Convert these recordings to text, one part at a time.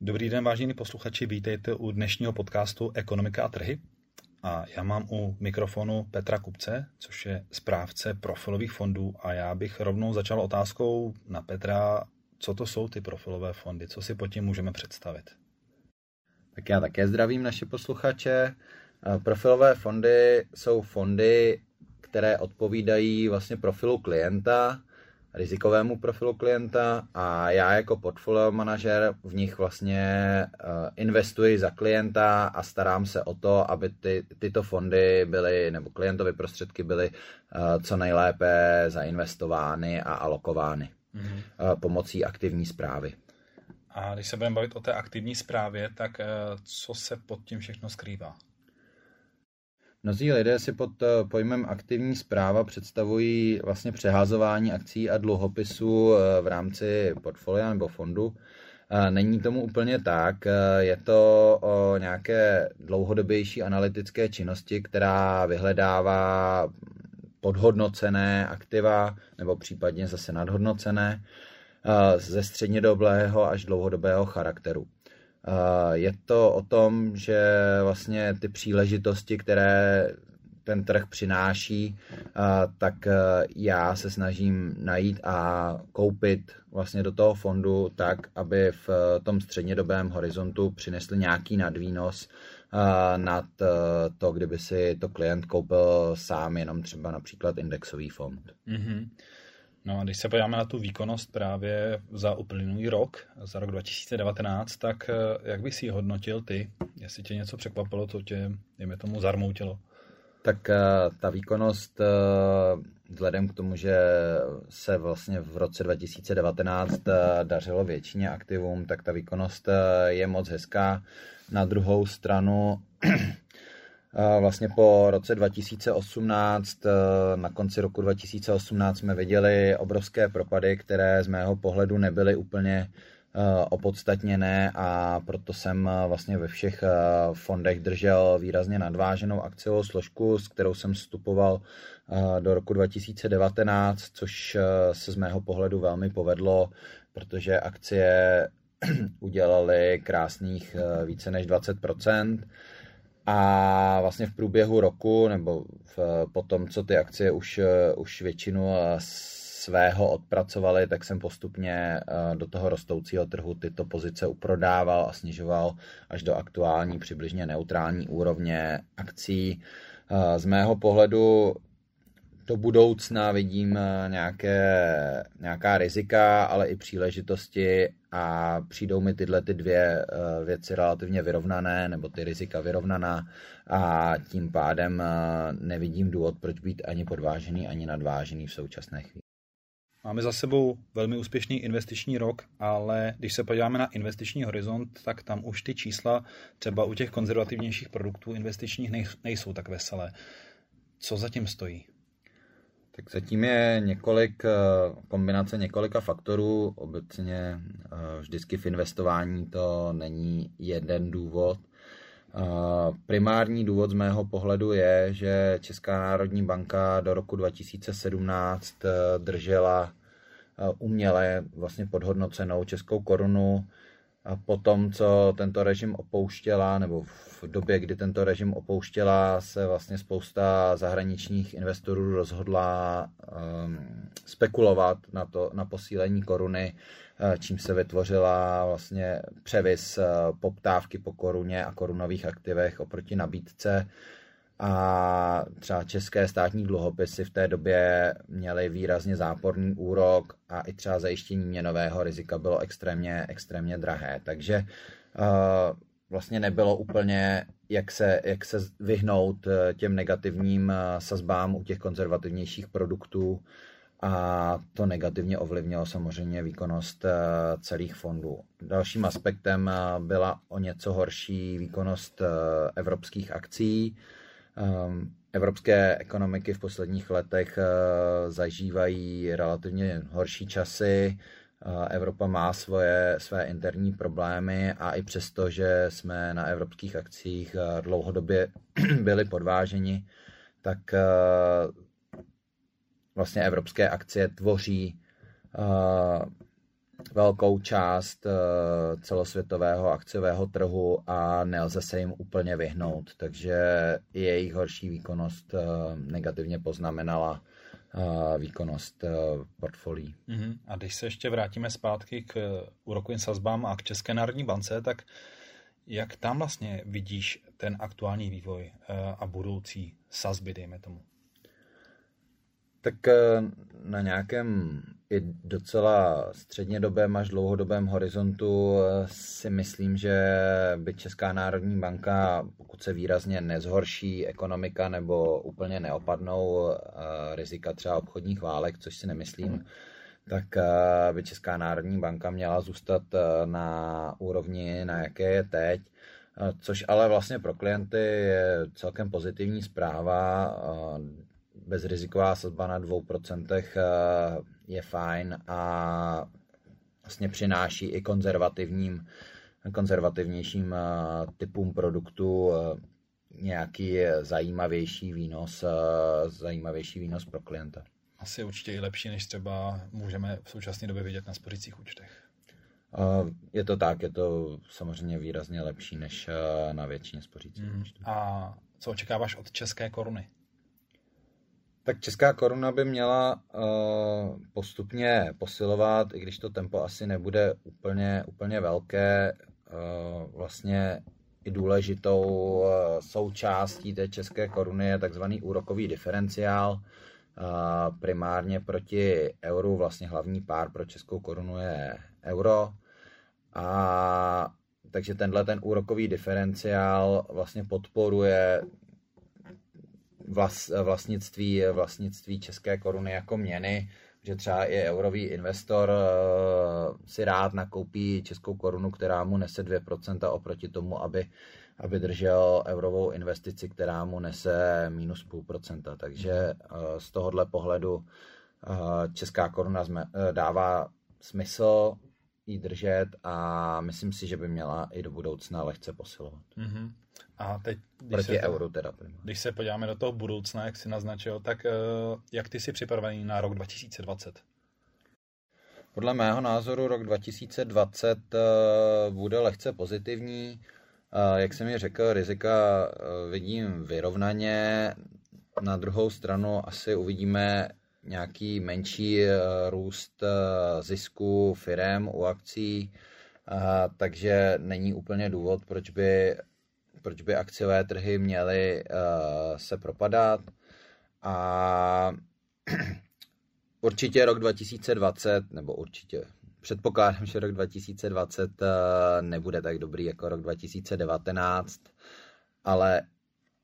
Dobrý den, vážení posluchači, vítejte u dnešního podcastu Ekonomika a trhy. A já mám u mikrofonu Petra Kupce, což je správce profilových fondů a já bych rovnou začal otázkou na Petra, co to jsou ty profilové fondy, co si pod tím můžeme představit. Tak já také zdravím naše posluchače. Profilové fondy jsou fondy, které odpovídají vlastně profilu klienta, rizikovému profilu klienta a já jako portfolio manažer v nich vlastně eh, investuji za klienta a starám se o to, aby ty, tyto fondy byly, nebo klientovi prostředky byly eh, co nejlépe zainvestovány a alokovány mm-hmm. pomocí aktivní zprávy. A když se budeme bavit o té aktivní zprávě, tak co se pod tím všechno skrývá? Mnozí lidé si pod eh, pojmem aktivní zpráva představují vlastně přeházování akcí a dluhopisů eh, v rámci portfolia nebo fondu. Není tomu úplně tak. Eh, je to o nějaké dlouhodobější analytické činnosti, která vyhledává podhodnocené aktiva nebo případně zase nadhodnocené ze střednědobého až dlouhodobého charakteru. Je to o tom, že vlastně ty příležitosti, které ten trh přináší, tak já se snažím najít a koupit vlastně do toho fondu tak, aby v tom střednědobém horizontu přinesli nějaký nadvýnos nad to, kdyby si to klient koupil sám jenom třeba například indexový fond. Mm-hmm. No a když se podíváme na tu výkonnost právě za uplynulý rok, za rok 2019, tak eh, jak bys ji hodnotil ty? Jestli tě něco překvapilo, co tě, dejme tomu, zarmoutilo? Tak eh, ta výkonnost, eh, vzhledem k tomu, že se vlastně v roce 2019 dařilo většině aktivům, tak ta výkonnost je moc hezká. Na druhou stranu Vlastně po roce 2018, eh, na konci roku 2018 jsme viděli obrovské propady, které z mého pohledu nebyly úplně eh, opodstatněné a proto jsem eh, vlastně ve všech fondech držel výrazně nadváženou akciovou složku, s kterou jsem vstupoval do roku 2019, což se z mého pohledu velmi povedlo, protože akcie udělaly krásných více než 20 a vlastně v průběhu roku, nebo v, po tom, co ty akcie už, už většinu svého odpracovaly, tak jsem postupně eh, do toho rostoucího trhu tyto pozice uprodával a snižoval až do aktuální přibližně neutrální úrovně akcí. Eh, z mého pohledu do budoucna vidím eh, nějaké, nějaká rizika, ale i příležitosti a přijdou mi tyhle ty dvě eh, věci relativně vyrovnané, nebo ty rizika vyrovnaná a tím pádem eh, nevidím důvod, proč být ani podvážený, ani nadvážený v současné chvíli. Máme za sebou velmi úspěšný investiční rok, ale když se podíváme na investiční horizont, tak tam už ty čísla třeba u těch konzervativnějších produktů investičních nejsou tak veselé. Co zatím stojí? Tak zatím je několik, eh, kombinace několika faktorů. Obecně eh, vždycky v investování to není jeden důvod. Eh, primární důvod z mého pohledu je, že Česká národní banka do roku 2017 držela uměle vlastně podhodnocenou českou korunu a potom, co tento režim opouštěla, nebo v době, kdy tento režim opouštěla, se vlastně spousta zahraničních investorů rozhodla um, spekulovat na, to, na posílení koruny, uh, čím se vytvořila vlastně převis uh, poptávky po koruně a korunových aktivech oproti nabídce a třeba české státní dluhopisy v té době měly výrazně záporný úrok a i třeba zajištění měnového rizika bylo extrémně, extrémně drahé. Takže uh, vlastně nebylo úplně, jak se, jak se vyhnout eh, těm negativním eh, sazbám u těch konzervativnějších produktů a to negativně ovlivnilo samozřejmě výkonnost celých fondů. Dalším aspektem byla o něco horší výkonnost evropských akcí, evropské ekonomiky v posledních letech eh, zažívají relativně horší časy. Eh, Evropa má svoje, své interní problémy a i přesto, že jsme na evropských akcích eh, dlouhodobě byli podváženi, tak vlastně evropské akcie tvoří velkou část eh, celosvětového akciového trhu a nelze se jim úplně vyhnout, takže jejich horší výkonnost eh, negativně poznamenala eh, výkonnost portfolií. Uh-huh. A když se ještě vrátíme zpátky k úrokovým sazbám a k České národní bance, tak jak tam vlastně vidíš ten aktuální vývoj a budoucí sazby, dejme tomu? Tak eh, na nějakém i docela střednědobém až dlouhodobém horizontu eh, si myslím, že by Česká národní banka, pokud se výrazně nezhorší ekonomika nebo úplně neopadnou eh, rizika třeba obchodních válek, což si nemyslím, tak by Česká národní banka měla zůstat na úrovni, na jaké je teď, což ale vlastně pro klienty je celkem pozitivní zpráva bezriziková sazba na 2% eh, je fajn a vlastně přináší i konzervativním, konzervativnějším eh, typům produktů eh, nějaký zajímavější výnos, zajímavější výnos pro klienta. Asi určitě i lepší, než třeba můžeme v současné době vidět na spořících účtech. Je to tak, je to samozřejmě výrazně lepší než na většině spořících mm. účtů. A co očekáváš od české koruny? Tak česká koruna by měla uh, postupně posilovat, i když to tempo asi nebude úplně, úplně velké. Uh, vlastně i důležitou uh, součástí té české koruny je takzvaný úrokový diferenciál. Primárně proti euru, vlastně hlavní pár pro českou korunu je euro. A takže tenhle ten úrokový diferenciál vlastně podporuje vlas, vlastnictví, vlastnictví české koruny jako měny, že třeba i eurový investor uh, si rád nakoupí českou korunu, která mu nese 2% oproti tomu, aby, aby držel eurovou investici, která mu nese minus půl procenta. Takže uh, z tohohle pohledu uh, česká koruna dává smysl jí držet a myslím si, že by měla i do budoucna lehce posilovat. Mm-hmm. A teď, když Proti se, euro teda. Když se podíváme do toho budoucna, jak si naznačil, tak uh, jak ty jsi připravený na rok 2020? Podle mého názoru rok 2020 uh, eh, bude lehce pozitivní. Uh, jak jsem mi řekl, rizika vidím vyrovnaně. Na druhou stranu asi uvidíme nějaký menší růst zisku firem u akcí, takže není úplně důvod, proč by proč by akciové trhy měly uh, se propadat. A určitě rok 2020, nebo určitě předpokládám, že rok 2020 uh, eh, nebude tak dobrý jako rok 2019, ale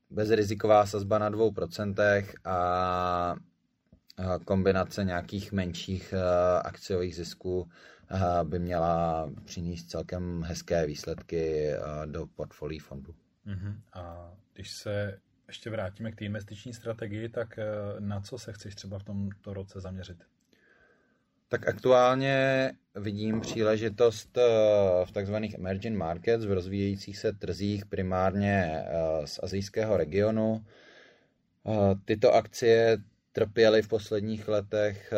bezriziková sazba na 2% a kombinace nějakých menších akciových zisků by měla přinést celkem hezké výsledky do portfolií fondu. Uh-huh. A když se ještě vrátíme k té investiční strategii, tak eh, na co se chceš třeba v tomto roce zaměřit? Tak aktuálně vidím příležitost eh, v takzvaných emerging markets, v rozvíjejících se trzích primárně eh, z azijského regionu. Tyto akcie trpěly v posledních letech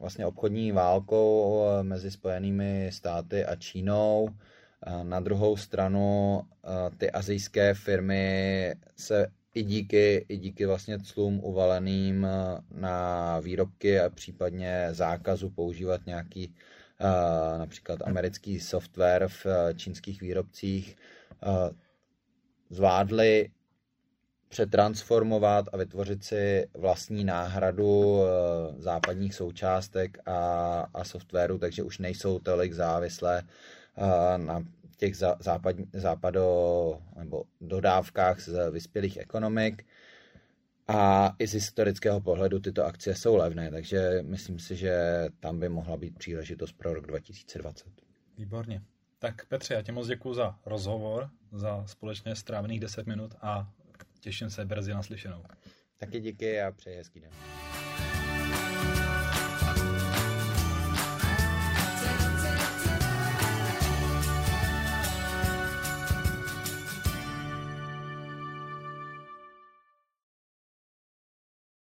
vlastně obchodní válkou mezi Spojenými státy a Čínou na druhou stranu ty azijské firmy se i díky, i díky vlastně clům uvaleným na výrobky a případně zákazu používat nějaký například americký software v čínských výrobcích zvládli přetransformovat a vytvořit si vlastní náhradu západních součástek a, a softwaru, takže už nejsou tolik závislé na těch západ, západo, nebo dodávkách z vyspělých ekonomik. A i z historického pohledu tyto akcie jsou levné, takže myslím si, že tam by mohla být příležitost pro rok 2020. Výborně. Tak Petře, já tě moc děkuji za rozhovor, za společně strávených 10 minut a těším se brzy na slyšenou. Taky díky a přeji hezký den.